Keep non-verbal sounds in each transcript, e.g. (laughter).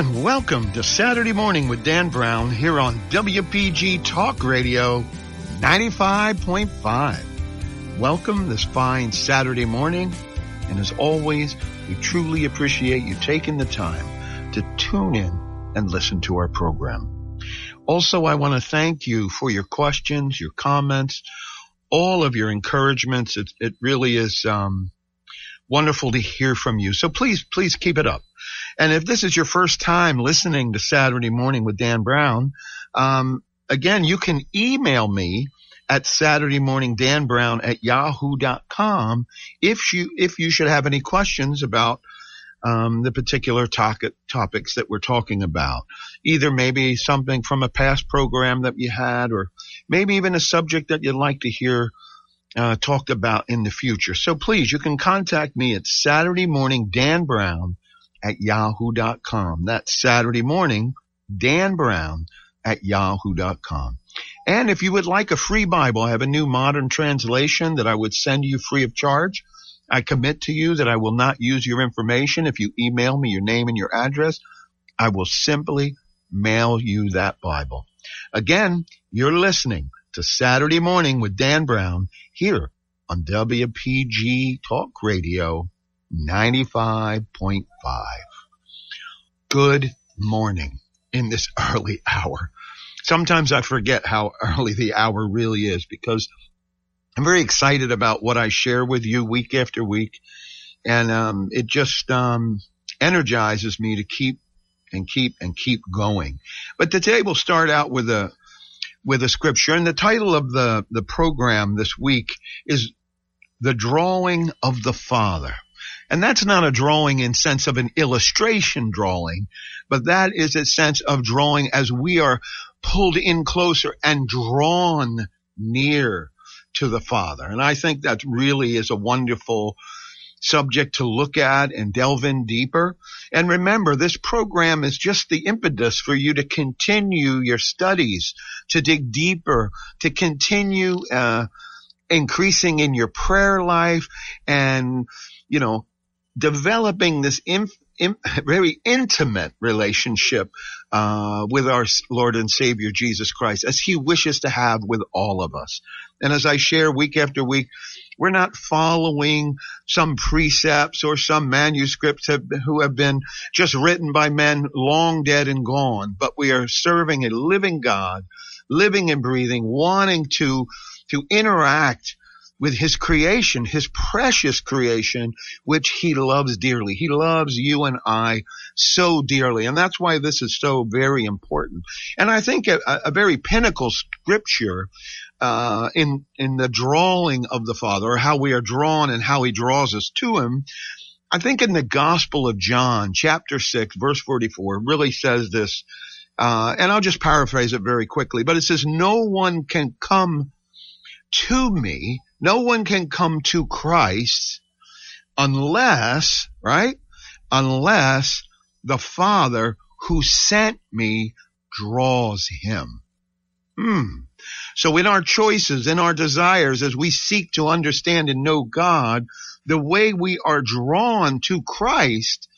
And welcome to Saturday Morning with Dan Brown here on WPG Talk Radio 95.5. Welcome this fine Saturday morning. And as always, we truly appreciate you taking the time to tune in and listen to our program. Also, I want to thank you for your questions, your comments, all of your encouragements. It, it really is um, wonderful to hear from you. So please, please keep it up. And if this is your first time listening to Saturday Morning with Dan Brown, um, again, you can email me at Saturday morning Dan Brown at yahoo.com if you if you should have any questions about um, the particular topic, topics that we're talking about. Either maybe something from a past program that you had, or maybe even a subject that you'd like to hear uh, talked about in the future. So please, you can contact me at Saturday morning Dan Brown at yahoo.com. That's Saturday morning Dan Brown at yahoo.com. And if you would like a free Bible, I have a new modern translation that I would send you free of charge. I commit to you that I will not use your information. If you email me your name and your address, I will simply mail you that Bible. Again, you're listening to Saturday Morning with Dan Brown here on WPG Talk Radio 95.5. Good morning in this (laughs) early hour. Sometimes I forget how early the hour really is because I'm very excited about what I share with you week after week. And, um, it just, um, energizes me to keep and keep and keep going. But today we'll start out with a, with a scripture and the title of the, the program this week is the drawing of the Father. And that's not a drawing in sense of an illustration drawing, but that is a sense of drawing as we are pulled in closer and drawn near to the Father. And I think that really is a wonderful subject to look at and delve in deeper. And remember, this program is just the impetus for you to continue your studies, to dig deeper, to continue uh, increasing in your prayer life and, you know, developing this inf- very intimate relationship uh, with our Lord and Savior Jesus Christ, as He wishes to have with all of us. And as I share week after week, we're not following some precepts or some manuscripts have, who have been just written by men long dead and gone, but we are serving a living God, living and breathing, wanting to to interact with his creation, his precious creation, which he loves dearly. He loves you and I so dearly. And that's why this is so very important. And I think a, a very pinnacle scripture uh, in in the drawing of the Father, or how we are drawn and how He draws us to Him. I think in the Gospel of John, chapter six, verse forty-four, really says this, uh, and I'll just paraphrase it very quickly. But it says, "No one can come to me no one can come to Christ unless, right? Unless the Father who sent me draws him. Hmm. So in our choices, in our desires, as we seek to understand and know God, the way we are drawn to Christ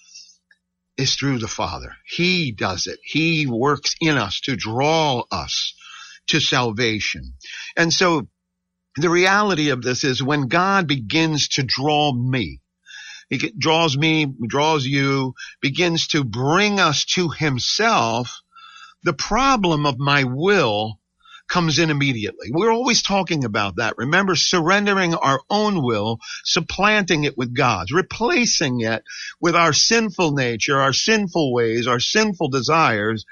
is through the Father. He does it. He works in us to draw us to salvation. And so the reality of this is when God begins to draw me, he draws me, draws you, begins to bring us to himself, the problem of my will comes in immediately. We're always talking about that. Remember, surrendering our own will, supplanting it with God's, replacing it with our sinful nature, our sinful ways, our sinful desires,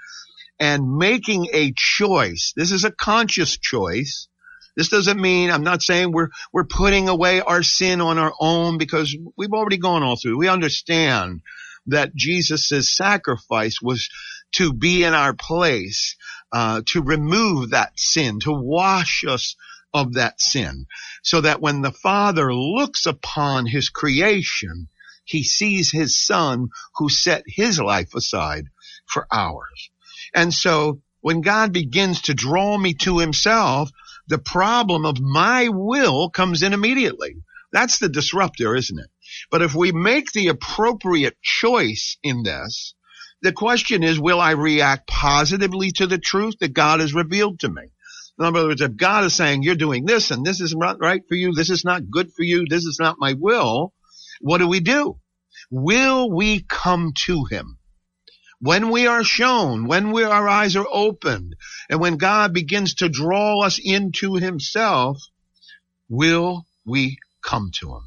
and making a choice. This is a conscious choice this doesn't mean I'm not saying we're we're putting away our sin on our own because we've already gone all through. We understand that Jesus' sacrifice was to be in our place, uh, to remove that sin, to wash us of that sin, so that when the Father looks upon His creation, He sees His Son who set His life aside for ours. And so when God begins to draw me to Himself, the problem of my will comes in immediately. That's the disruptor, isn't it? But if we make the appropriate choice in this, The question is, will I react positively to the truth that God has revealed to me? In other words, if God is saying you're doing this and this is not right for you, this is not good for you, this is not my will, what do we do? Will we come to him? When we are shown, when we, our eyes are opened, and when God begins to draw us into himself, will we come to him?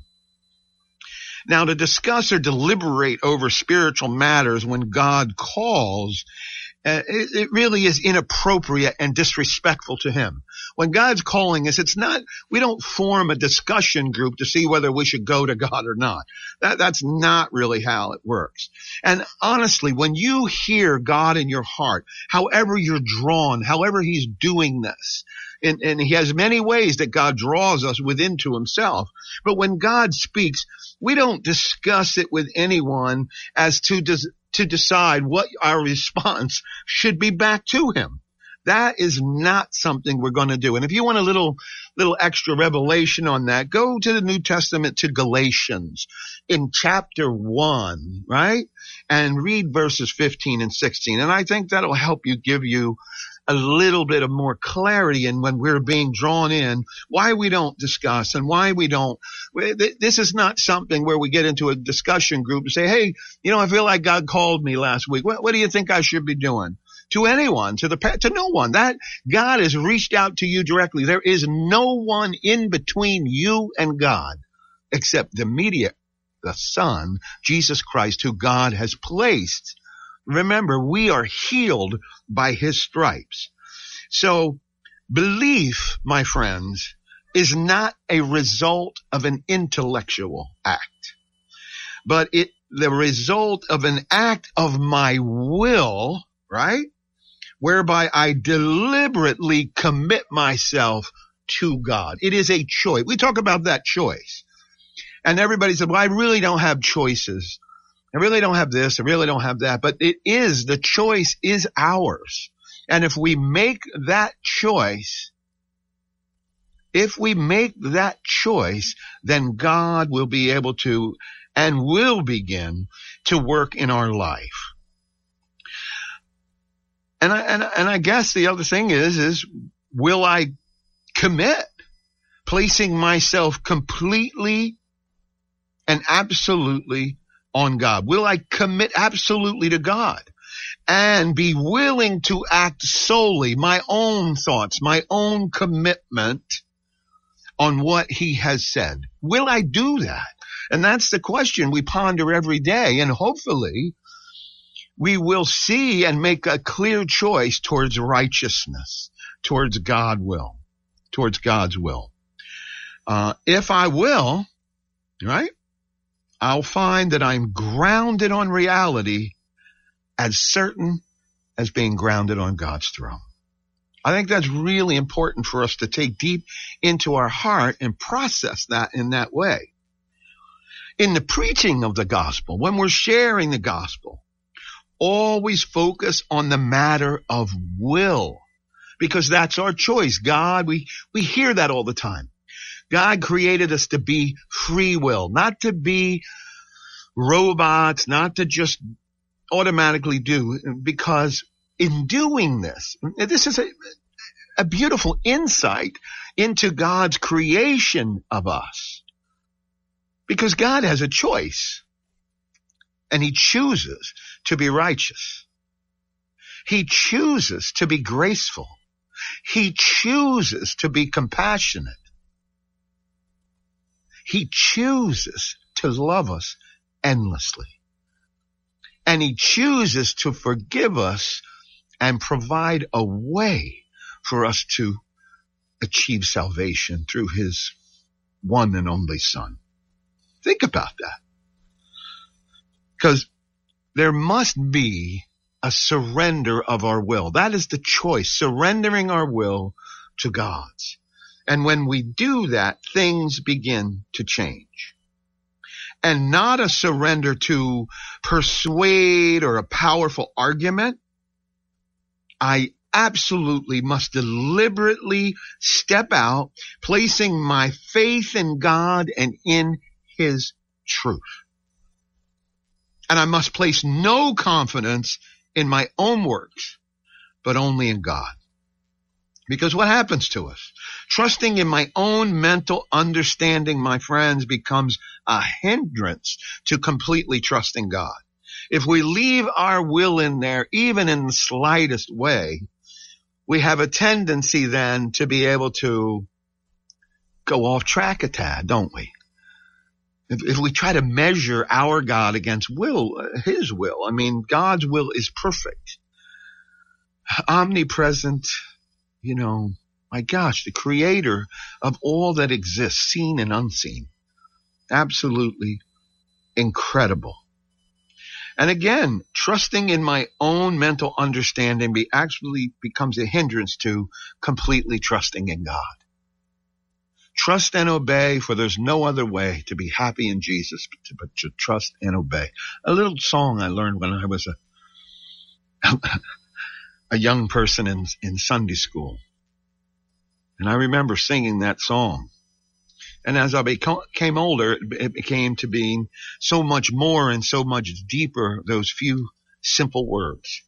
Now to discuss or deliberate over spiritual matters when God calls uh, it, it, really is inappropriate and disrespectful to him. When God's calling us, it's not, we don't form a discussion group to see whether we should go to God or not. That, that's not really how it works. And honestly, when you hear God in your heart, however you're drawn, however he's doing this, and, and he has many ways that God draws us within to himself. But when God speaks, we don't discuss it with anyone as to des- to decide what our response should be back to him. That is not something we're going to do. And if you want a little, little extra revelation on that, go to the New Testament to Galatians in chapter one, right? And read verses 15 and 16. And I think that'll help you give you a little bit of more clarity in when we're being drawn in, why we don't discuss and why we don't. This is not something where we get into a discussion group and say, Hey, you know, I feel like God called me last week. What, what do you think I should be doing? To anyone, to the, to no one. That God has reached out to you directly. There is no one in between you and God except the mediator, the Son, Jesus Christ, who God has placed Remember, we are healed by his stripes. So belief, my friends, is not a result of an intellectual act, but it, the result of an act of my will, right? Whereby I deliberately commit myself to God. It is a choice. We talk about that choice. And everybody said, well, I really don't have choices. I really don't have this. I really don't have that. But it is, the choice is ours. And if we make that choice, if we make that choice, then God will be able to and will begin to work in our life. And I, and, and I guess the other thing is, is will I commit placing myself completely and absolutely on God? Will I commit absolutely to God and be willing to act solely my own thoughts, my own commitment on what he has said? Will I do that? And that's the question we ponder every day. And hopefully we will see and make a clear choice towards righteousness, towards God will, towards God's will. Uh, if I will, right? I'll find that I'm grounded on reality as certain as being grounded on God's throne. I think that's really important for us to take deep into our heart and process that in that way. In the preaching of the gospel, when we're sharing the gospel, always focus on the matter of will because that's our choice. God, we, we hear that all the time. God created us to be free will, not to be robots, not to just automatically do, because in doing this, this is a, a beautiful insight into God's creation of us. Because God has a choice and he chooses to be righteous. He chooses to be graceful. He chooses to be compassionate. He chooses to love us endlessly. And he chooses to forgive us and provide a way for us to achieve salvation through his one and only son. Think about that. Because there must be a surrender of our will. That is the choice, surrendering our will to God's. And when we do that, things begin to change. And not a surrender to persuade or a powerful argument. I absolutely must deliberately step out, placing my faith in God and in His truth. And I must place no confidence in my own works, but only in God. Because what happens to us? Trusting in my own mental understanding, my friends, becomes a hindrance to completely trusting God. If we leave our will in there, even in the slightest way, we have a tendency then to be able to go off track a tad, don't we? If, if we try to measure our God against will, His will, I mean, God's will is perfect, omnipresent, you know, my gosh, the creator of all that exists, seen and unseen. Absolutely incredible. And again, trusting in my own mental understanding be actually becomes a hindrance to completely trusting in God. Trust and obey, for there's no other way to be happy in Jesus but to, but to trust and obey. A little song I learned when I was a, (laughs) a young person in, in Sunday school. And I remember singing that song. And as I became older, it became to being so much more and so much deeper, those few simple words.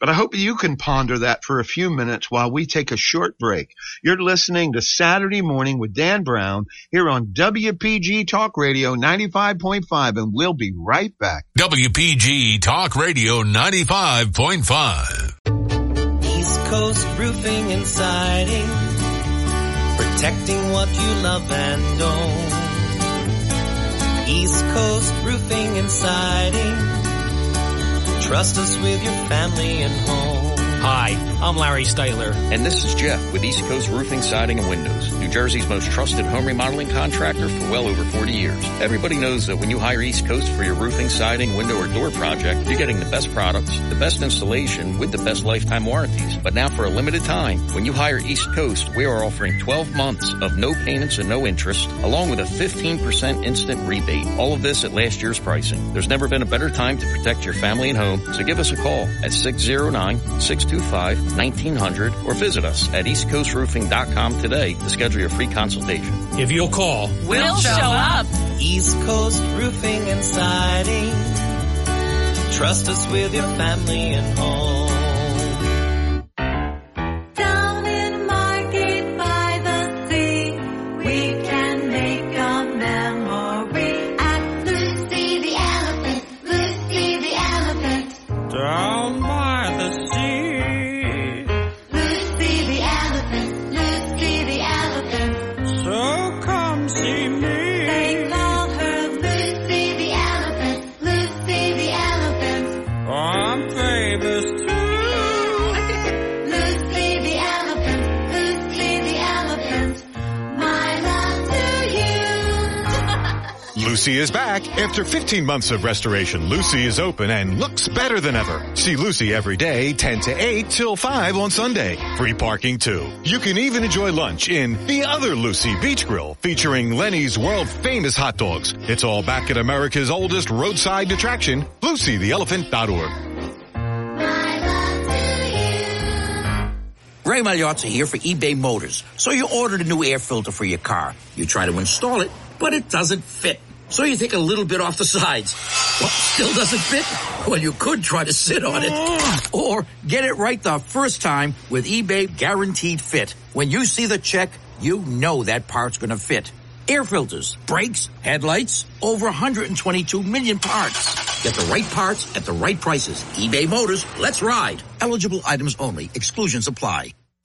But I hope you can ponder that for a few minutes while we take a short break. You're listening to Saturday Morning with Dan Brown here on WPG Talk Radio 95.5 and we'll be right back. WPG Talk Radio 95.5. Coast Roofing and Siding. Protecting what you love and own. East Coast Roofing and Siding Trust us with your family and home. Hi, I'm Larry Styler. And this is Jeff with East Coast Roofing, Siding, and Windows, New Jersey's most trusted home remodeling contractor for well over 40 years. Everybody knows that when you hire East Coast for your roofing, siding, window, or door project, you're getting the best products, the best installation, with the best lifetime warranties. But now for a limited time, when you hire East Coast, we are offering 12 months of no payments and no interest, along with a 15% instant rebate. All of this at last year's pricing. There's never been a better time to protect your family and home, so give us a call at 609 625 1900 or visit us at eastcoastroofing.com today to schedule your free consultation. If you'll call, we'll show up. East Coast Roofing and Siding. Trust us with your family and home. Lucy is back. After 15 months of restoration, Lucy is open and looks better than ever. See Lucy every day, 10 to 8 till 5 on Sunday. Free parking too. You can even enjoy lunch in the other Lucy Beach Grill featuring Lenny's world famous hot dogs. It's all back at America's oldest roadside attraction, LucyTheElephant.org. Ray Magliozzi here for eBay Motors. So you ordered a new air filter for your car. You try to install it, but it doesn't fit. So you take a little bit off the sides. Well, still doesn't fit? Well, you could try to sit on it. Oh. Or get it right the first time with eBay Guaranteed Fit. When you see the check, you know that part's gonna fit. Air filters, brakes, headlights, over 122 million parts. Get the right parts at the right prices. eBay Motors, let's ride. Eligible items only. Exclusions apply.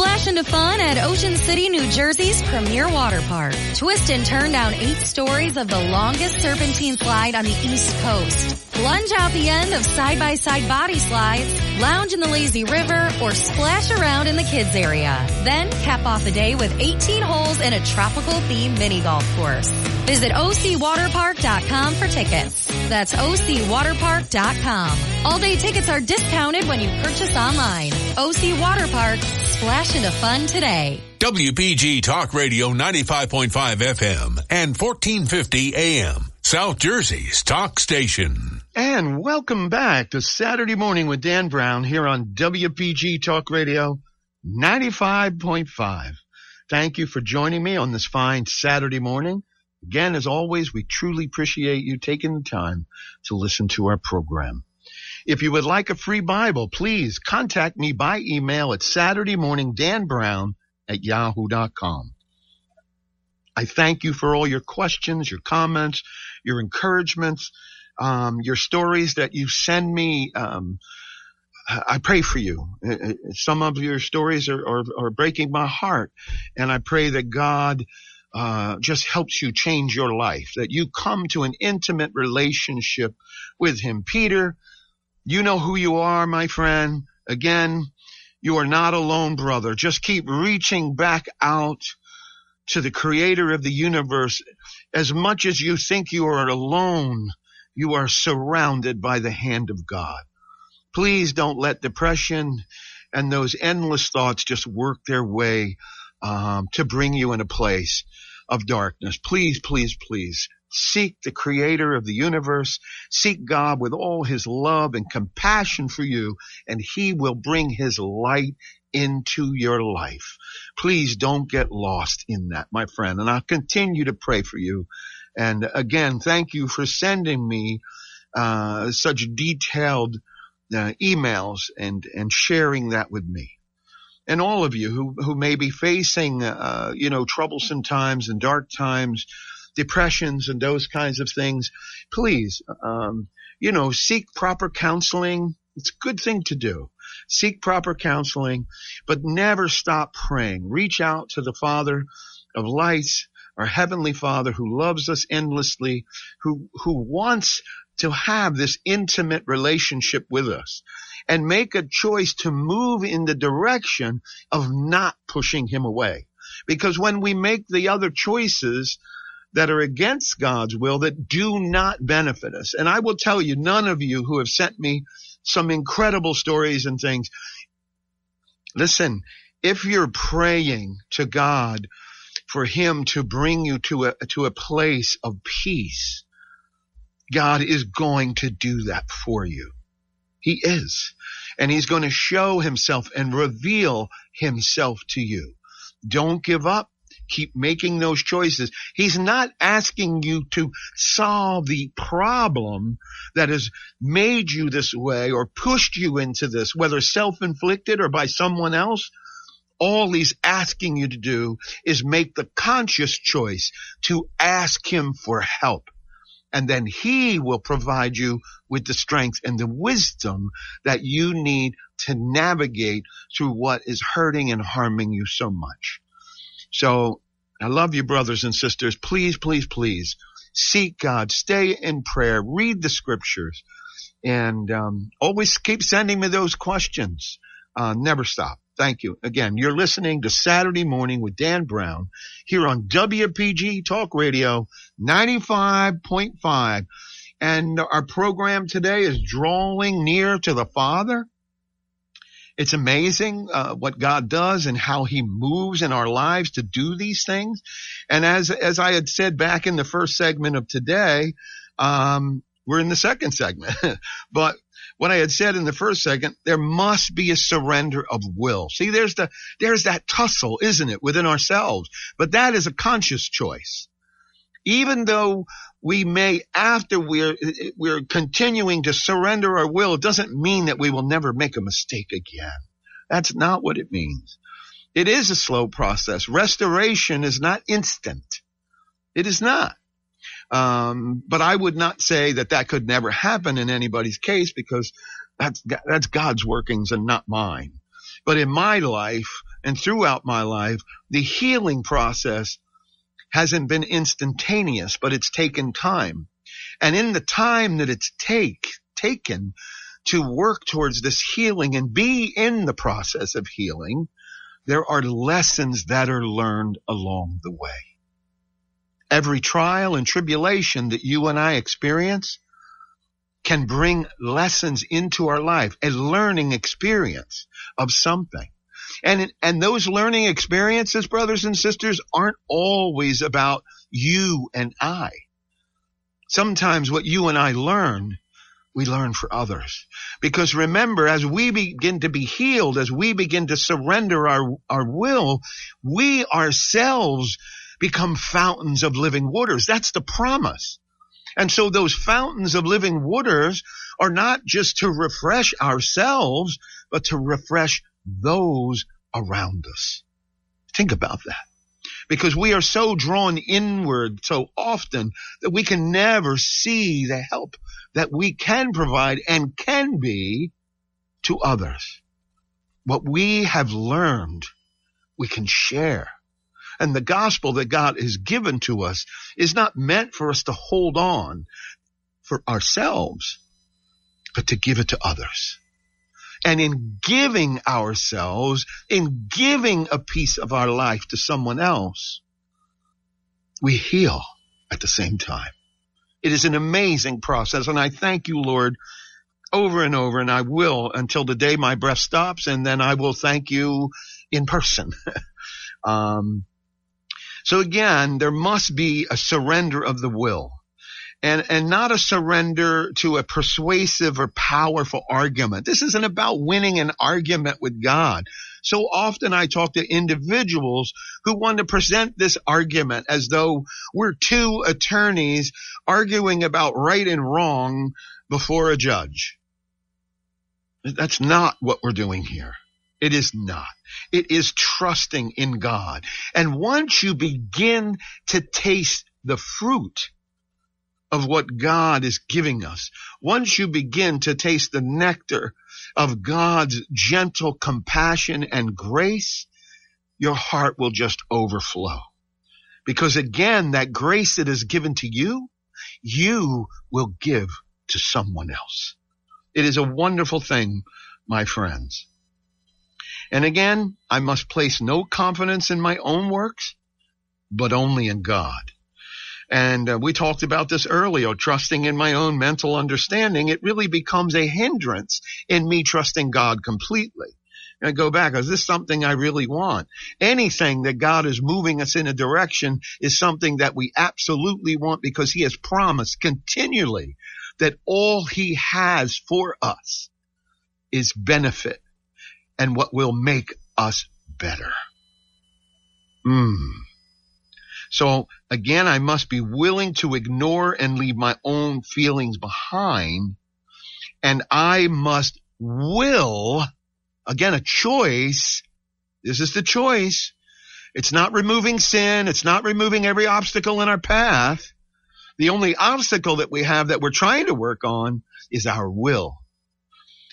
bless. Into fun at Ocean City, New Jersey's premier water park. Twist and turn down eight stories of the longest serpentine slide on the East Coast. Plunge out out the end of side-by-side body slides, lounge in the lazy river, or splash around in the kids area. Then cap off the day with 18 holes in a tropical themed mini golf course. Visit ocwaterpark.com for tickets. That's ocwaterpark.com. All day tickets are discounted when you purchase online. OC Water Park. Splash into fun today. WPG Talk Radio 95.5 FM and 1450 AM. South Jersey's talk station. And welcome back to Saturday morning with Dan Brown here on WPG Talk Radio 95.5. Thank you for joining me on this fine Saturday morning. Again, as always, we truly appreciate you taking the time to listen to our program. If you would like a free Bible, please contact me by email at SaturdayMorningDanBrown at yahoo.com. I thank you for all your questions, your comments, your encouragements, um, your stories that you send me. Um, I pray for you. Uh, uh, some of your stories are, are, are breaking my heart, and I pray that God uh, just helps you change your life, that you come to an intimate relationship with Him. Peter, you know who you are, my friend. Again, you are not alone, brother. Just keep reaching back out to the creator of the universe. As much as you think you are alone, you are surrounded by the hand of God. Please don't let depression and those endless thoughts just work their way um, to bring you in a place of darkness. Please, please, please seek the creator of the universe. Seek God with all his love and compassion for you, and he will bring his light into your life. Please don't get lost in that, my friend. And I'll continue to pray for you. And again, thank you for sending me uh, such detailed uh, emails and and sharing that with me. And all of you who who may be facing uh, you know troublesome times and dark times, depressions and those kinds of things, please um, you know seek proper counseling. It's a good thing to do. Seek proper counseling, but never stop praying. Reach out to the Father of lights, our Heavenly Father who loves us endlessly, who, who wants to have this intimate relationship with us and make a choice to move in the direction of not pushing him away. Because when we make the other choices that are against God's will that do not benefit us, and I will tell you, none of you who have sent me some incredible stories and things, listen, if you're praying to God for him to bring you to a, to a place of peace, God is going to do that for you. He is. And he's going to show himself and reveal himself to you. Don't give up. Keep making those choices. He's not asking you to solve the problem that has made you this way or pushed you into this, whether self-inflicted or by someone else. All he's asking you to do is make the conscious choice to ask him for help and then he will provide you with the strength and the wisdom that you need to navigate through what is hurting and harming you so much. So I love you, brothers and sisters. Please, please, please seek God, stay in prayer, read the scriptures, and um, always keep sending me those questions. Uh, never stop. Thank you. Again, you're listening to Saturday Morning with Dan Brown here on WPG Talk Radio 95.5. And our program today is drawing near to the Father. It's amazing uh, what God does and how He moves in our lives to do these things. And as as I had said back in the first segment of today, um, we're in the second segment, (laughs) but what I had said in the first segment, there must be a surrender of will. See, there's the, there's that tussle, isn't it, within ourselves? But that is a conscious choice. Even though we may, after we're, we're continuing to surrender our will, doesn't mean that we will never make a mistake again. That's not what it means. It is a slow process. Restoration is not instant. It is not. Um, but I would not say that that could never happen in anybody's case because that's, that's God's workings and not mine. But in my life and throughout my life, the healing process hasn't been instantaneous, but it's taken time. And in the time that it's take, taken to work towards this healing and be in the process of healing, there are lessons that are learned along the way. Every trial and tribulation that you and I experience can bring lessons into our life, a learning experience of something. And, and those learning experiences, brothers and sisters, aren't always about you and I. Sometimes what you and I learn, we learn for others. Because remember, as we begin to be healed, as we begin to surrender our, our will, we ourselves become fountains of living waters. That's the promise. And so those fountains of living waters are not just to refresh ourselves, but to refresh those around us. Think about that. Because we are so drawn inward so often that we can never see the help that we can provide and can be to others. What we have learned, we can share. And the gospel that God has given to us is not meant for us to hold on for ourselves, but to give it to others. And in giving ourselves, in giving a piece of our life to someone else, we heal at the same time. It is an amazing process. And I thank you, Lord, over and over. And I will until the day my breath stops. And then I will thank you in person. (laughs) um, so again, there must be a surrender of the will. And, and not a surrender to a persuasive or powerful argument. This isn't about winning an argument with God. So often I talk to individuals who want to present this argument as though we're two attorneys arguing about right and wrong before a judge. That's not what we're doing here. It is not. It is trusting in God. And once you begin to taste the fruit of what God is giving us, once you begin to taste the nectar of God's gentle compassion and grace, your heart will just overflow. Because again, that grace that is given to you, you will give to someone else. It is a wonderful thing, my friends. And again, I must place no confidence in my own works, but only in God. And uh, we talked about this earlier, trusting in my own mental understanding. It really becomes a hindrance in me trusting God completely. And I go back, is this something I really want? Anything that God is moving us in a direction is something that we absolutely want because he has promised continually that all he has for us is benefit and what will make us better. Hmm. So again, I must be willing to ignore and leave my own feelings behind. And I must will, again, a choice. This is the choice. It's not removing sin. It's not removing every obstacle in our path. The only obstacle that we have that we're trying to work on is our will.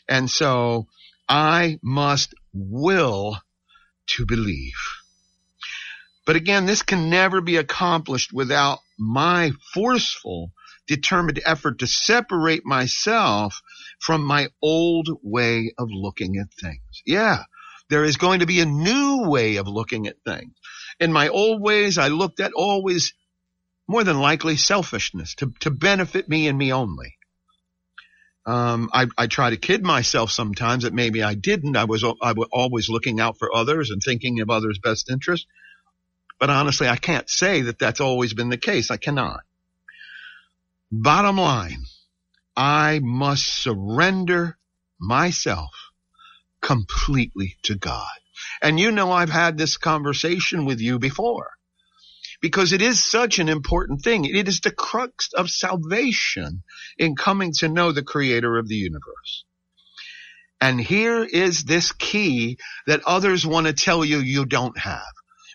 And so I must will to believe. But again, this can never be accomplished without my forceful, determined effort to separate myself from my old way of looking at things. Yeah, there is going to be a new way of looking at things. In my old ways, I looked at always more than likely selfishness to, to benefit me and me only. Um, I, I try to kid myself sometimes that maybe I didn't. I was, I was always looking out for others and thinking of others' best interest. But honestly, I can't say that that's always been the case. I cannot. Bottom line, I must surrender myself completely to God. And you know, I've had this conversation with you before because it is such an important thing. It is the crux of salvation in coming to know the creator of the universe. And here is this key that others want to tell you you don't have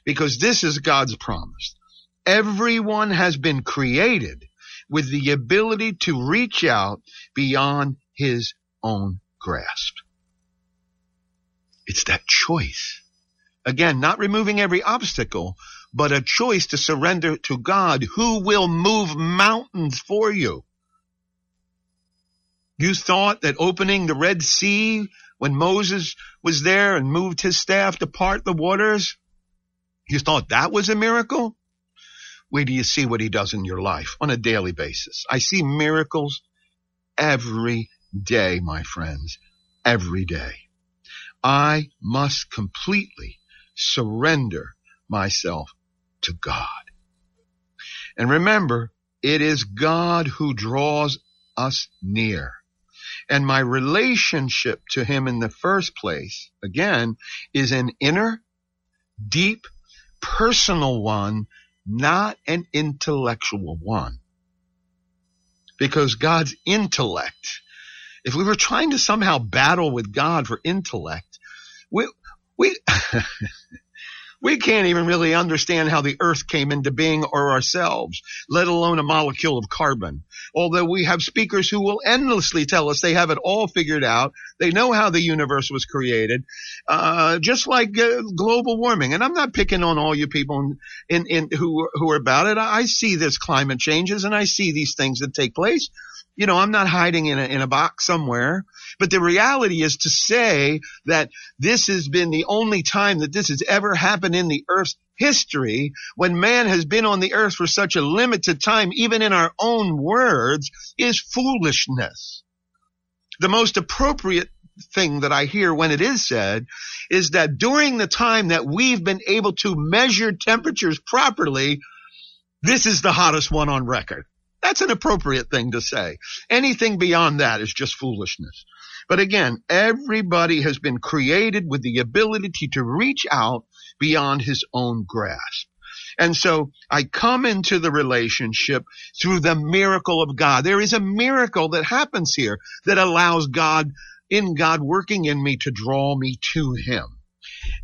because this is God's promise. Everyone has been created with the ability to reach out beyond his own grasp. It's that choice. Again, not removing every obstacle, but a choice to surrender to God who will move mountains for you. You thought that opening the Red Sea when Moses was there and moved his staff to part the waters, you thought that was a miracle? Wait do you see what he does in your life on a daily basis. I see miracles every day, my friends, every day. I must completely surrender myself to God. And remember, it is God who draws us near. And my relationship to him in the first place, again, is an inner, deep, personal one, not an intellectual one. Because God's intellect, if we were trying to somehow battle with God for intellect, we, we, (laughs) We can't even really understand how the earth came into being or ourselves, let alone a molecule of carbon. Although we have speakers who will endlessly tell us they have it all figured out. They know how the universe was created, uh, just like uh, global warming. And I'm not picking on all you people in, in, in who, who are about it. I see this climate changes and I see these things that take place. You know, I'm not hiding in a, in a box somewhere. But the reality is to say that this has been the only time that this has ever happened in the earth's history when man has been on the earth for such a limited time, even in our own words, is foolishness. The most appropriate thing that I hear when it is said is that during the time that we've been able to measure temperatures properly, this is the hottest one on record. That's an appropriate thing to say. Anything beyond that is just foolishness. But again, everybody has been created with the ability to reach out beyond his own grasp. And so I come into the relationship through the miracle of God. There is a miracle that happens here that allows God, in God working in me to draw me to him.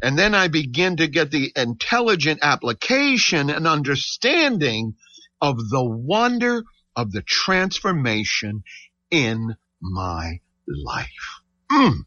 And then I begin to get the intelligent application and understanding of the wonder of the transformation in my life. Mm.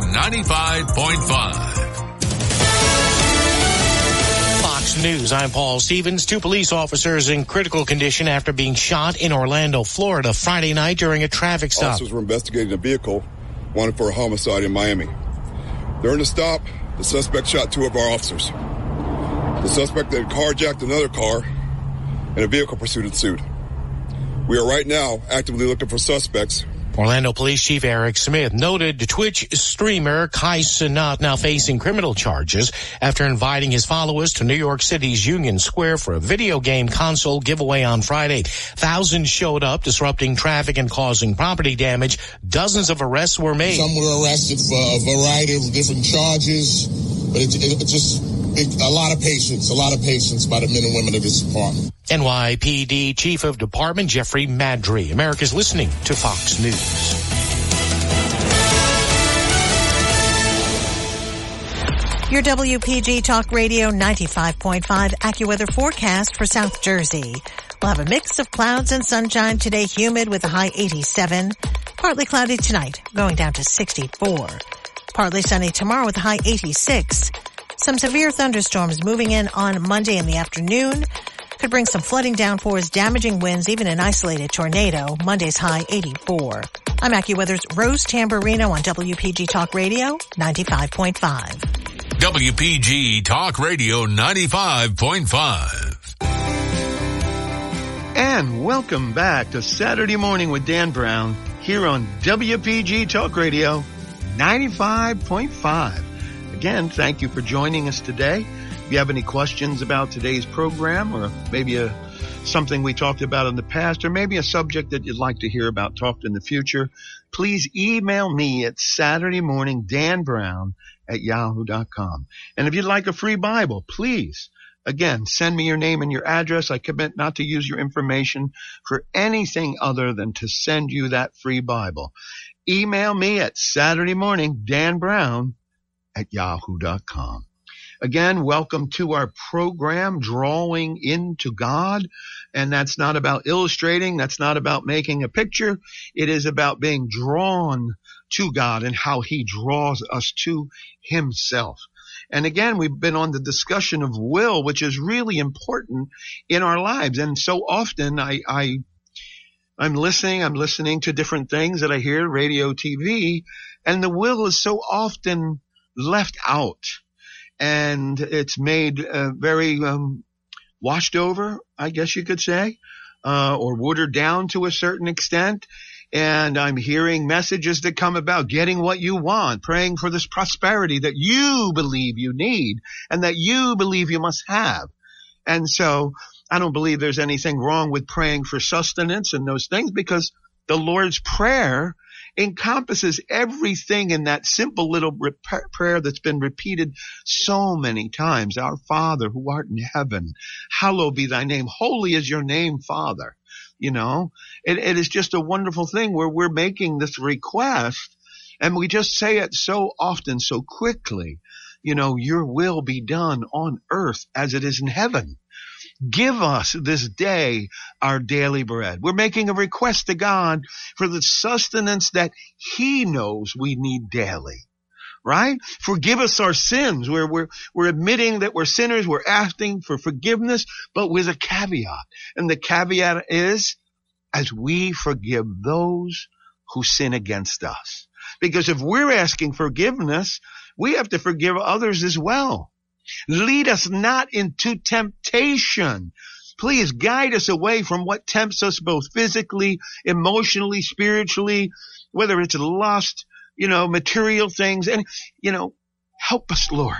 95.5. Fox News, I'm Paul Stevens. Two police officers in critical condition after being shot in Orlando, Florida Friday night during a traffic stop. Officers were investigating a vehicle wanted for a homicide in Miami. During the stop, the suspect shot two of our officers. The suspect then carjacked another car and a vehicle pursuit ensued. We are right now actively looking for suspects Orlando Police Chief Eric Smith noted Twitch streamer Kai Cenat now facing criminal charges after inviting his followers to New York City's Union Square for a video game console giveaway on Friday. Thousands showed up, disrupting traffic and causing property damage. Dozens of arrests were made. Some were arrested for a variety of different charges, but it, it, it just a lot of patience, a lot of patience by the men and women of this department. NYPD Chief of Department Jeffrey Maddrey. America's listening to Fox News. Your WPG Talk Radio 95.5 AccuWeather forecast for South Jersey. We'll have a mix of clouds and sunshine today, humid with a high 87. Partly cloudy tonight, going down to 64. Partly sunny tomorrow with a high 86. Some severe thunderstorms moving in on Monday in the afternoon could bring some flooding downpours, damaging winds, even an isolated tornado. Monday's high 84. I'm AccuWeather's Rose Tamburino on WPG Talk Radio 95.5. WPG Talk Radio 95.5. And welcome back to Saturday Morning with Dan Brown here on WPG Talk Radio 95.5. Again, thank you for joining us today. If you have any questions about today's program or maybe a something we talked about in the past or maybe a subject that you'd like to hear about talked in the future, please email me at Saturday morning Dan Brown at yahoo.com. And if you'd like a free Bible, please Again, send me your name and your address. I commit not to use your information for anything other than to send you that free Bible. Email me at Saturday morning, Dan Brown at yahoo.com. Again, welcome to our program, Drawing into God. And that's not about illustrating. That's not about making a picture. It is about being drawn to God and how he draws us to himself. And again, we've been on the discussion of will, which is really important in our lives. And so often I, I, I'm listening, I'm listening to different things that I hear, radio, TV, and the will is so often left out and it's made uh, very um, washed over, I guess you could say, uh, or watered down to a certain extent and I'm hearing messages that come about getting what you want, praying for this prosperity that you believe you need and that you believe you must have. And so I don't believe there's anything wrong with praying for sustenance and those things because the Lord's Prayer encompasses everything in that simple little prayer that's been repeated so many times. Our Father who art in heaven, hallowed be thy name. Holy is your name, Father. You know, it, it is just a wonderful thing where we're making this request and we just say it so often, so quickly. You know, your will be done on earth as it is in heaven. Give us this day our daily bread. We're making a request to God for the sustenance that He knows we need daily. Right? Forgive us our sins. We're, we're, we're admitting that we're sinners. We're asking for forgiveness, but with a caveat. And the caveat is as we forgive those who sin against us. Because if we're asking forgiveness, we have to forgive others as well. Lead us not into temptation. Please guide us away from what tempts us both physically, emotionally, spiritually, whether it's lust, you know, material things, and, you know, help us, Lord.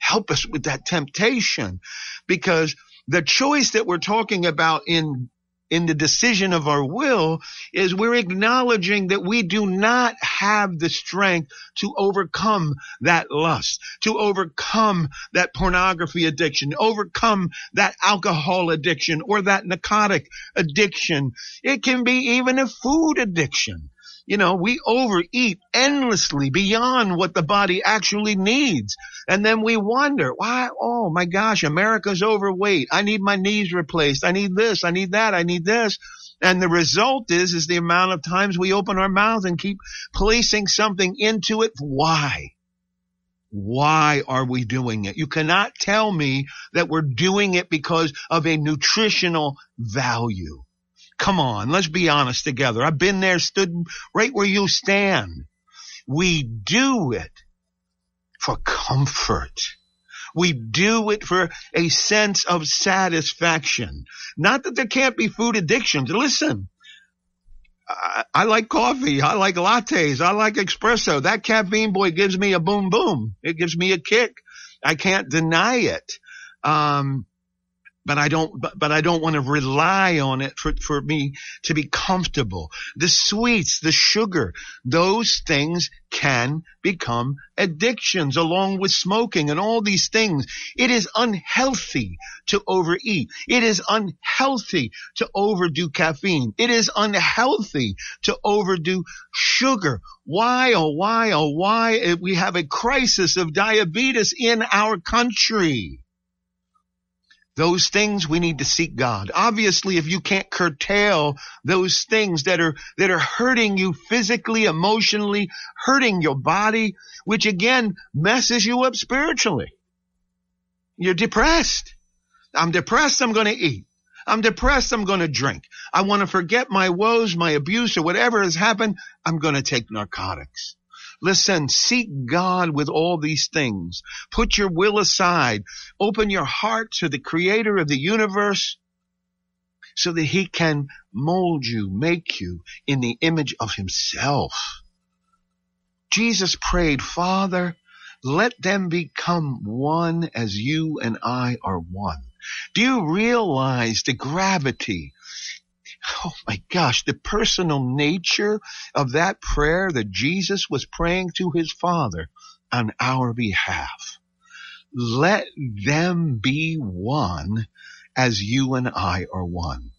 Help us with that temptation because the choice that we're talking about in in the decision of our will is we're acknowledging that we do not have the strength to overcome that lust, to overcome that pornography addiction, overcome that alcohol addiction or that narcotic addiction. It can be even a food addiction. You know, we overeat endlessly beyond what the body actually needs. And then we wonder, why? Oh my gosh, America's overweight. I need my knees replaced. I need this. I need that. I need this. And the result is, is the amount of times we open our mouth and keep placing something into it. Why? Why are we doing it? You cannot tell me that we're doing it because of a nutritional value. Come on, let's be honest together. I've been there, stood right where you stand. We do it for comfort. We do it for a sense of satisfaction. Not that there can't be food addictions. Listen, I, I, like coffee. I like lattes. I like espresso. That caffeine boy gives me a boom boom. It gives me a kick. I can't deny it. Um, but I don't, but, but I don't want to rely on it for, for me to be comfortable. The sweets, the sugar, those things can become addictions along with smoking and all these things. It is unhealthy to overeat. It is unhealthy to overdo caffeine. It is unhealthy to overdo sugar. Why, oh, why, oh, why eh, we have a crisis of diabetes in our country? Those things we need to seek God. Obviously, if you can't curtail those things that are, that are hurting you physically, emotionally, hurting your body, which again messes you up spiritually. You're depressed. I'm depressed. I'm going to eat. I'm depressed. I'm going to drink. I want to forget my woes, my abuse or whatever has happened. I'm going to take narcotics. Listen, seek God with all these things. Put your will aside. Open your heart to the creator of the universe so that he can mold you, make you in the image of himself. Jesus prayed, Father, let them become one as you and I are one. Do you realize the gravity oh my gosh, the personal nature of that prayer that Jesus was praying to his Father on our behalf. let them be one as you and I are one.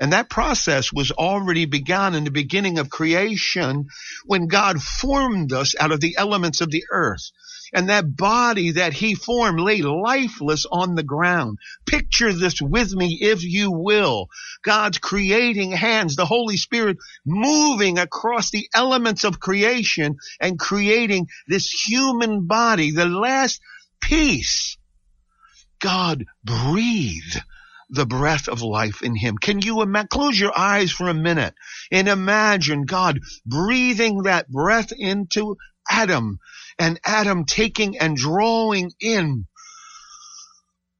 And that process was already begun in the beginning of creation when God formed us out of the elements of the earth. And that body that he formed lay lifeless on the ground. Picture this with me, if you will. God's creating hands, the Holy Spirit moving across the elements of creation and creating this human body, the last piece. God breathed the breath of life in him. Can you imagine? Close your eyes for a minute and imagine God breathing that breath into Adam and Adam taking and drawing in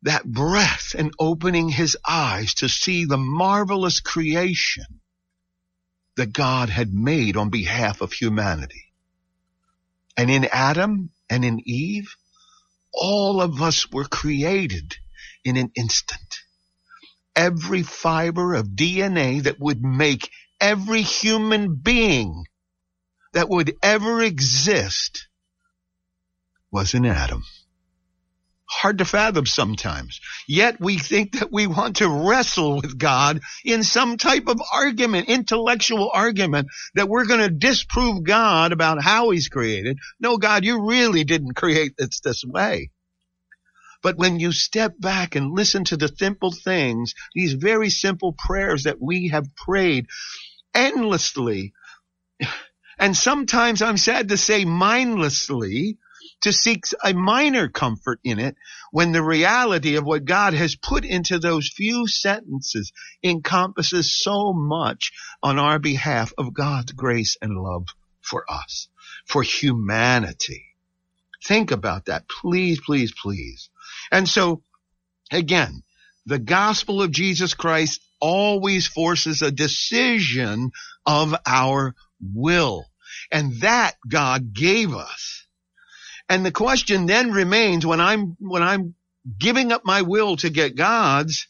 that breath and opening his eyes to see the marvelous creation that God had made on behalf of humanity. And in Adam and in Eve, all of us were created in an instant. Every fiber of DNA that would make every human being that would ever exist was in Adam. Hard to fathom sometimes. Yet we think that we want to wrestle with God in some type of argument, intellectual argument, that we're going to disprove God about how he's created. No, God, you really didn't create this this way. But when you step back and listen to the simple things, these very simple prayers that we have prayed endlessly, and sometimes I'm sad to say mindlessly, to seek a minor comfort in it when the reality of what God has put into those few sentences encompasses so much on our behalf of God's grace and love for us, for humanity. Think about that. Please, please, please. And so again, the gospel of Jesus Christ always forces a decision of our will. And that God gave us. And the question then remains when I'm, when I'm giving up my will to get God's,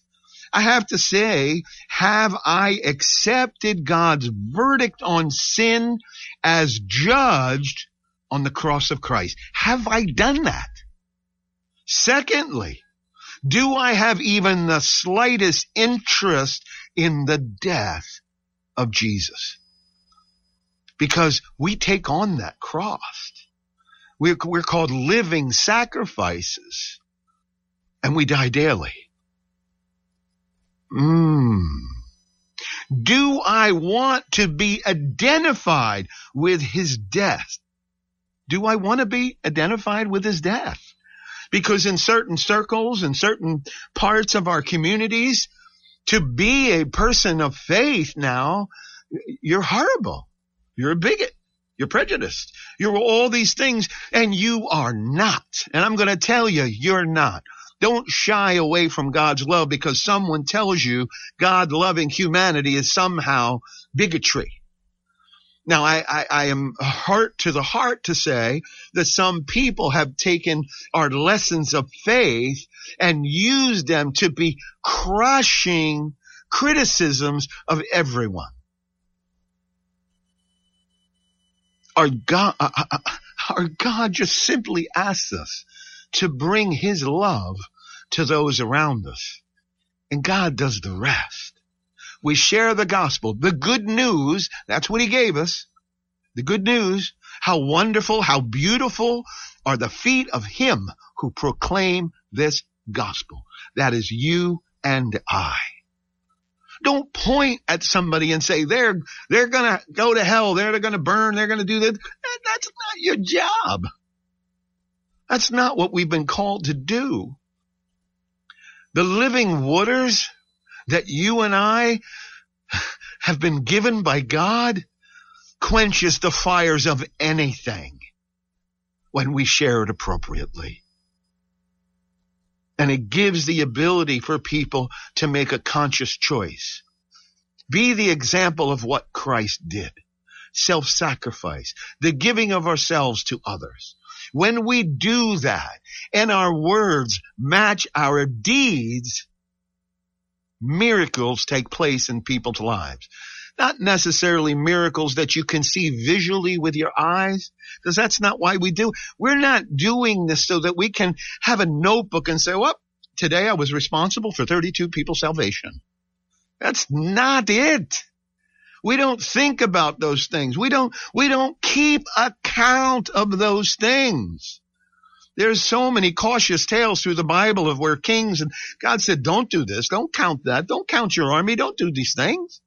I have to say, have I accepted God's verdict on sin as judged on the cross of Christ? Have I done that? Secondly, do I have even the slightest interest in the death of Jesus? Because we take on that cross. We're, we're called living sacrifices and we die daily. Mmm. Do I want to be identified with his death? Do I want to be identified with his death? Because in certain circles and certain parts of our communities, to be a person of faith now, you're horrible. You're a bigot. You're prejudiced. You're all these things and you are not. And I'm going to tell you, you're not. Don't shy away from God's love because someone tells you God loving humanity is somehow bigotry. Now, I, I, I, am hurt to the heart to say that some people have taken our lessons of faith and used them to be crushing criticisms of everyone. Our God, uh, uh, uh, our God just simply asks us to bring his love to those around us. And God does the rest. We share the gospel, the good news. That's what he gave us. The good news. How wonderful, how beautiful are the feet of him who proclaim this gospel. That is you and I. Don't point at somebody and say they're, they're gonna go to hell. They're gonna burn. They're gonna do this. That's not your job. That's not what we've been called to do. The living waters that you and I (laughs) have been given by God quenches the fires of anything when we share it appropriately. And it gives the ability for people to make a conscious choice. Be the example of what Christ did. Self-sacrifice, the giving of ourselves to others. When we do that and our words match our deeds, miracles take place in people's lives. Not necessarily miracles that you can see visually with your eyes, because that's not why we do. We're not doing this so that we can have a notebook and say, well, today I was responsible for 32 people's salvation. That's not it. We don't think about those things. We don't, we don't keep account of those things. There's so many cautious tales through the Bible of where kings and God said, don't do this. Don't count that. Don't count your army. Don't do these things.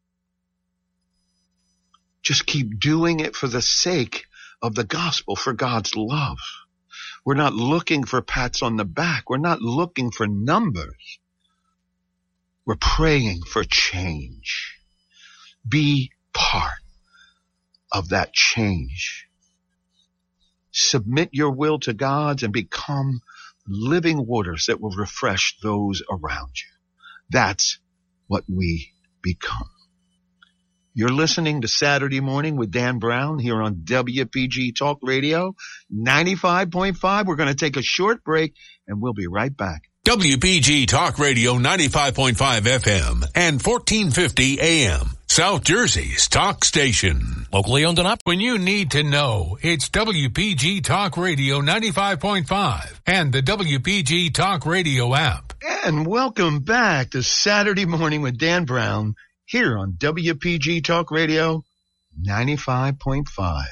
Just keep doing it for the sake of the gospel, for God's love. We're not looking for pats on the back. We're not looking for numbers. We're praying for change. Be part of that change submit your will to God's and become living waters that will refresh those around you. That's what we become. You're listening to Saturday Morning with Dan Brown here on WPG Talk Radio 95.5. We're going to take a short break and we'll be right back. WPG Talk Radio 95.5 FM and 1450 AM. South Jersey's talk station. Locally owned and up. When you need to know, it's WPG Talk Radio 95.5 and the WPG Talk Radio app. And welcome back to Saturday morning with Dan Brown here on WPG Talk Radio 95.5.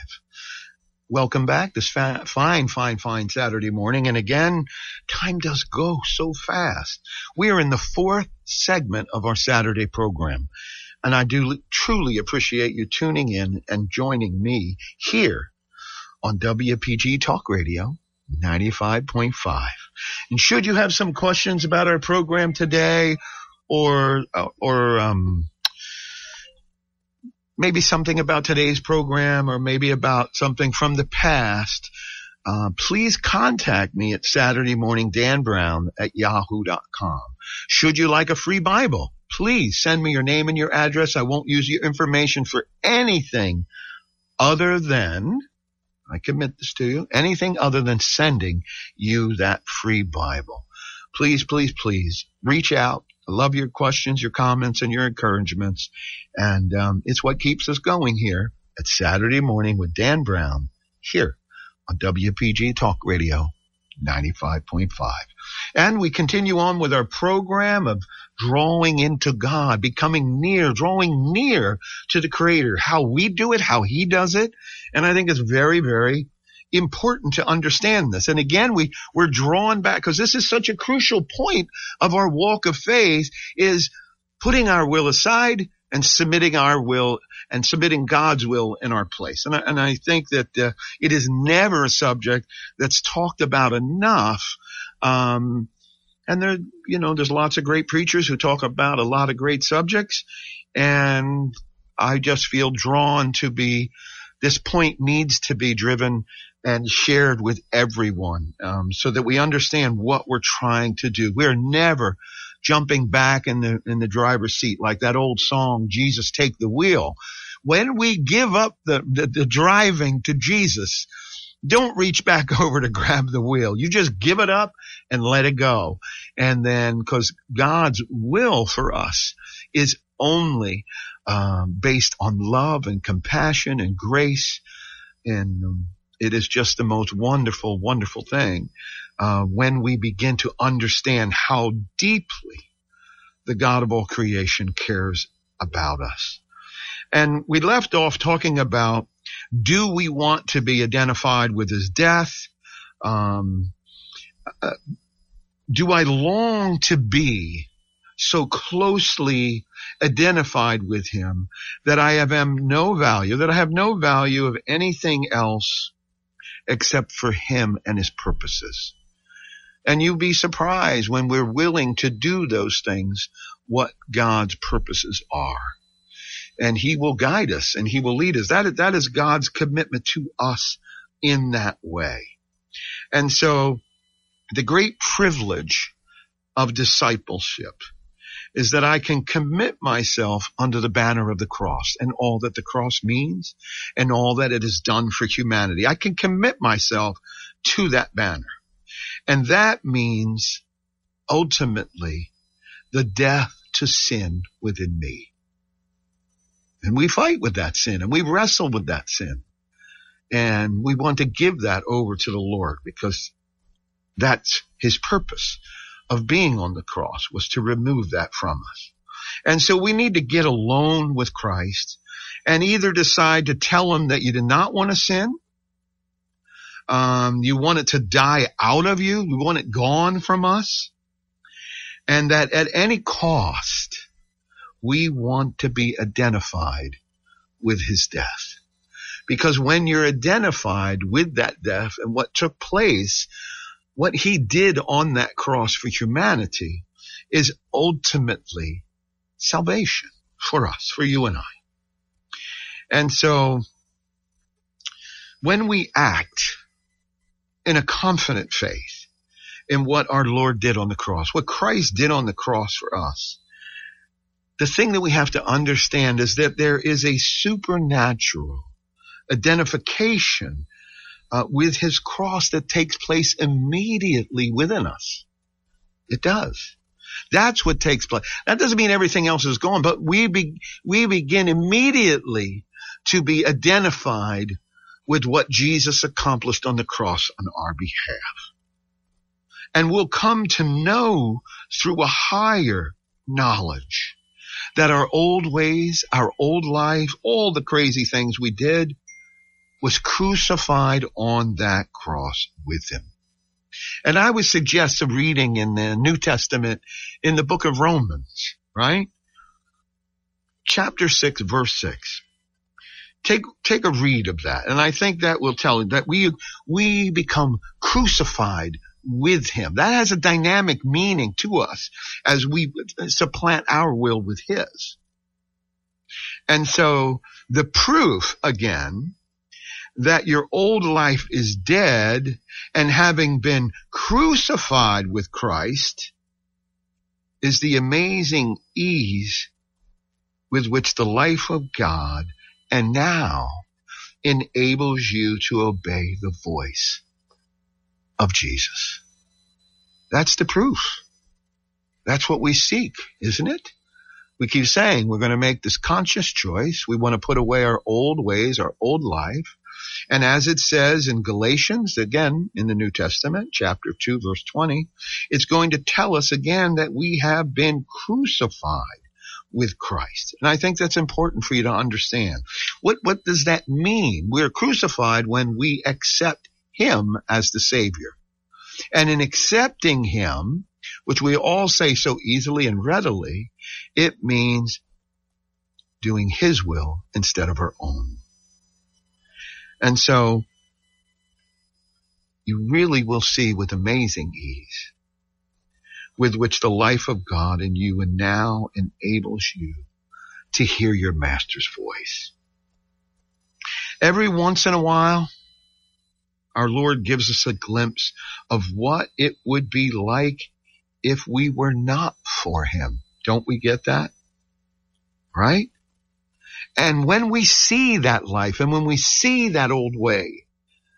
Welcome back this fa- fine, fine, fine Saturday morning. And again, time does go so fast. We are in the fourth segment of our Saturday program. And I do truly appreciate you tuning in and joining me here on WPG Talk Radio 95.5. And should you have some questions about our program today or, or, um, maybe something about today's program or maybe about something from the past, uh, please contact me at Saturday morning Dan Brown at yahoo.com. Should you like a free Bible? please send me your name and your address. I won't use your information for anything other than, I commit this to you, anything other than sending you that free Bible. Please, please, please reach out. I love your questions, your comments, and your encouragements. And um, it's what keeps us going here at Saturday morning with Dan Brown here on WPG Talk Radio 95.5. And we continue on with our program of drawing into God, becoming near, drawing near to the Creator, how we do it, how He does it. And I think it's very, very important to understand this. And again, we, we're drawn back because this is such a crucial point of our walk of faith is putting our will aside and submitting our will and submitting God's will in our place. And I, and I think that uh, it is never a subject that's talked about enough. Um, and there, you know, there's lots of great preachers who talk about a lot of great subjects. And I just feel drawn to be, this point needs to be driven and shared with everyone, um, so that we understand what we're trying to do. We're never jumping back in the, in the driver's seat like that old song, Jesus take the wheel. When we give up the, the, the driving to Jesus, don't reach back (laughs) over to grab the wheel. You just give it up and let it go. And then, cause God's will for us is only, um, based on love and compassion and grace. And um, it is just the most wonderful, wonderful thing, uh, when we begin to understand how deeply the God of all creation cares about us. And we left off talking about do we want to be identified with his death? Um, uh, do I long to be so closely identified with him that I have no value, that I have no value of anything else except for him and his purposes. And you'll be surprised when we're willing to do those things, what God's purposes are and he will guide us and he will lead us. That, that is God's commitment to us in that way. And so the great privilege of discipleship is that I can commit myself under the banner of the cross and all that the cross means and all that it has done for humanity. I can commit myself to that banner. And that means ultimately the death to sin within me. And we fight with that sin and we wrestle with that sin. And we want to give that over to the Lord because that's his purpose of being on the cross was to remove that from us. And so we need to get alone with Christ and either decide to tell him that you do not want to sin. Um, you want it to die out of you. You want it gone from us. And that at any cost, we want to be identified with his death. Because when you're identified with that death and what took place, what he did on that cross for humanity is ultimately salvation for us, for you and I. And so when we act in a confident faith in what our Lord did on the cross, what Christ did on the cross for us, the thing that we have to understand is that there is a supernatural identification uh, with his cross that takes place immediately within us. It does. That's what takes place. That doesn't mean everything else is gone, but we be, we begin immediately to be identified with what Jesus accomplished on the cross on our behalf. And we'll come to know through a higher knowledge that our old ways, our old life, all the crazy things we did was crucified on that cross with him. And I would suggest a reading in the New Testament in the book of Romans, right? Chapter 6, verse 6. Take, take a read of that. And I think that will tell you that we, we become crucified with him. That has a dynamic meaning to us as we supplant our will with his. And so the proof again that your old life is dead and having been crucified with Christ is the amazing ease with which the life of God and now enables you to obey the voice of Jesus. That's the proof. That's what we seek, isn't it? We keep saying we're going to make this conscious choice. We want to put away our old ways, our old life. And as it says in Galatians, again in the New Testament, chapter 2, verse 20, it's going to tell us again that we have been crucified with Christ. And I think that's important for you to understand. What, what does that mean? We're crucified when we accept Him as the Savior. And in accepting Him, which we all say so easily and readily, it means doing His will instead of our own. And so you really will see with amazing ease with which the life of God in you and now enables you to hear your master's voice. Every once in a while, our Lord gives us a glimpse of what it would be like if we were not for him. Don't we get that? Right? And when we see that life and when we see that old way,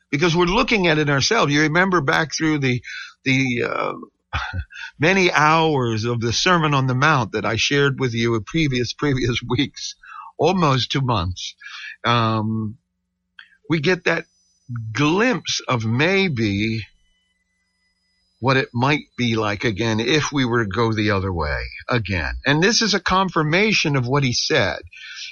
because we're looking at it ourselves, you remember back through the, the, uh, (laughs) many hours of the Sermon on the Mount that I shared with you in previous, previous (laughs) weeks, almost two months. Um, we get that glimpse of maybe what it might be like again if we were to go the other way again. And this is a confirmation of what he said.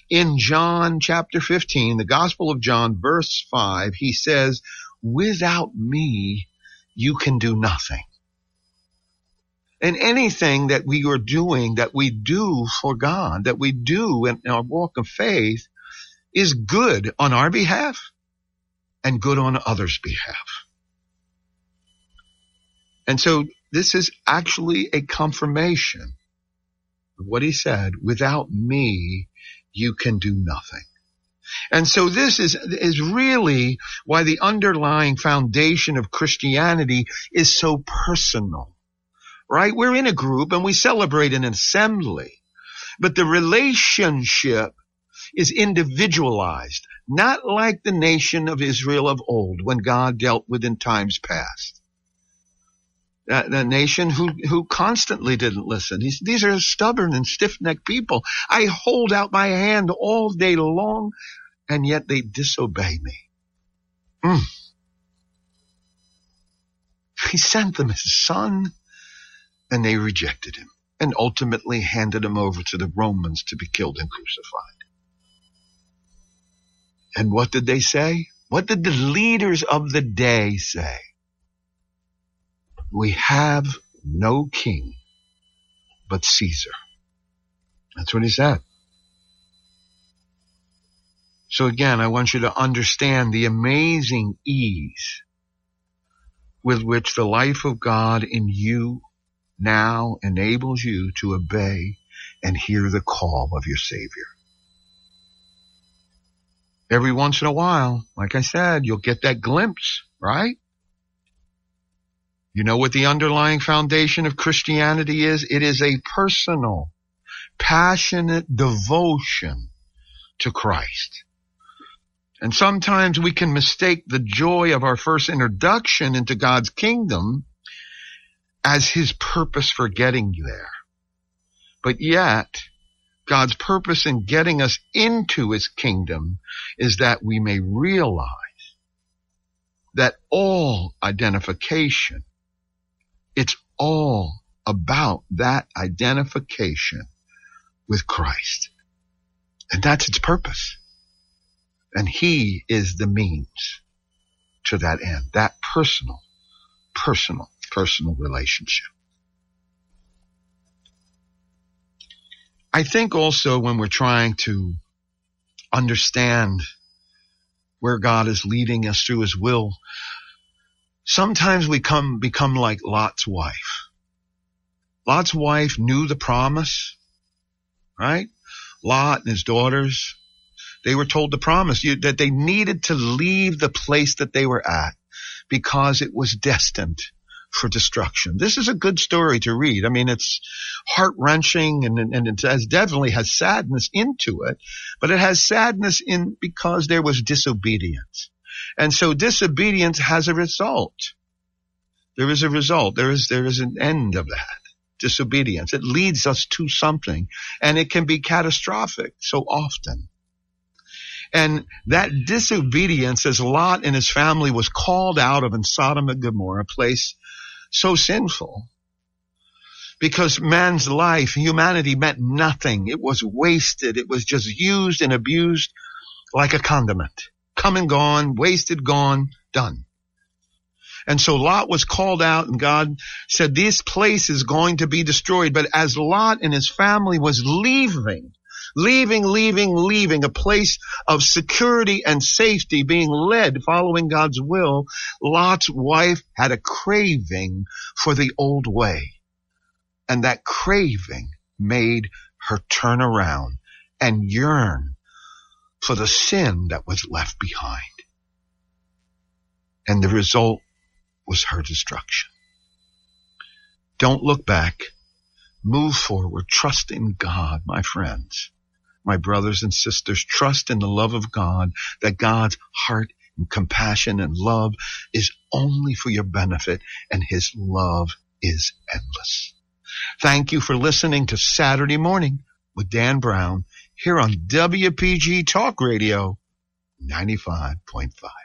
In John chapter 15, the Gospel of John verse 5, he says, without me, you can do nothing. And anything that we are doing, that we do for God, that we do in our walk of faith is good on our behalf and good on others' behalf. And so this is actually a confirmation of what he said. Without me, you can do nothing. And so this is, is really why the underlying foundation of Christianity is so personal, right? We're in a group and we celebrate an assembly, but the relationship is individualized, not like the nation of Israel of old when God dealt with in times past. That, that nation who, who constantly didn't listen. He's, these are stubborn and stiff-necked people. I hold out my hand all day long and yet they disobey me. Mm. He sent them his son and they rejected him and ultimately handed him over to the Romans to be killed and crucified. And what did they say? What did the leaders of the day say? We have no king but Caesar. That's what he said. So again, I want you to understand the amazing ease with which the life of God in you now enables you to obey and hear the call of your Savior. Every once in a while, like I said, you'll get that glimpse, right? You know what the underlying foundation of Christianity is? It is a personal, passionate devotion to Christ. And sometimes we can mistake the joy of our first introduction into God's kingdom as his purpose for getting there. But yet, God's purpose in getting us into his kingdom is that we may realize that all identification, it's all about that identification with Christ. And that's its purpose. And he is the means to that end, that personal, personal personal relationship. I think also when we're trying to understand where God is leading us through his will, sometimes we come, become like Lot's wife. Lot's wife knew the promise, right? Lot and his daughters, they were told the promise that they needed to leave the place that they were at because it was destined for destruction. This is a good story to read. I mean, it's heart wrenching and, and it has definitely has sadness into it, but it has sadness in because there was disobedience. And so disobedience has a result. There is a result. There is, there is an end of that. Disobedience. It leads us to something and it can be catastrophic so often. And that disobedience as Lot and his family was called out of in Sodom and Gomorrah, a place so sinful because man's life, humanity meant nothing. It was wasted. It was just used and abused like a condiment. Come and gone, wasted, gone, done. And so Lot was called out and God said, this place is going to be destroyed. But as Lot and his family was leaving, leaving, leaving, leaving a place of security and safety, being led, following God's will, Lot's wife had a craving for the old way. And that craving made her turn around and yearn for the sin that was left behind. And the result was her destruction. Don't look back. Move forward. Trust in God, my friends my brothers and sisters, trust in the love of God, that God's heart and compassion and love is only for your benefit and his love is endless. Thank you for listening to Saturday morning with Dan Brown here on WPG Talk Radio 95.5.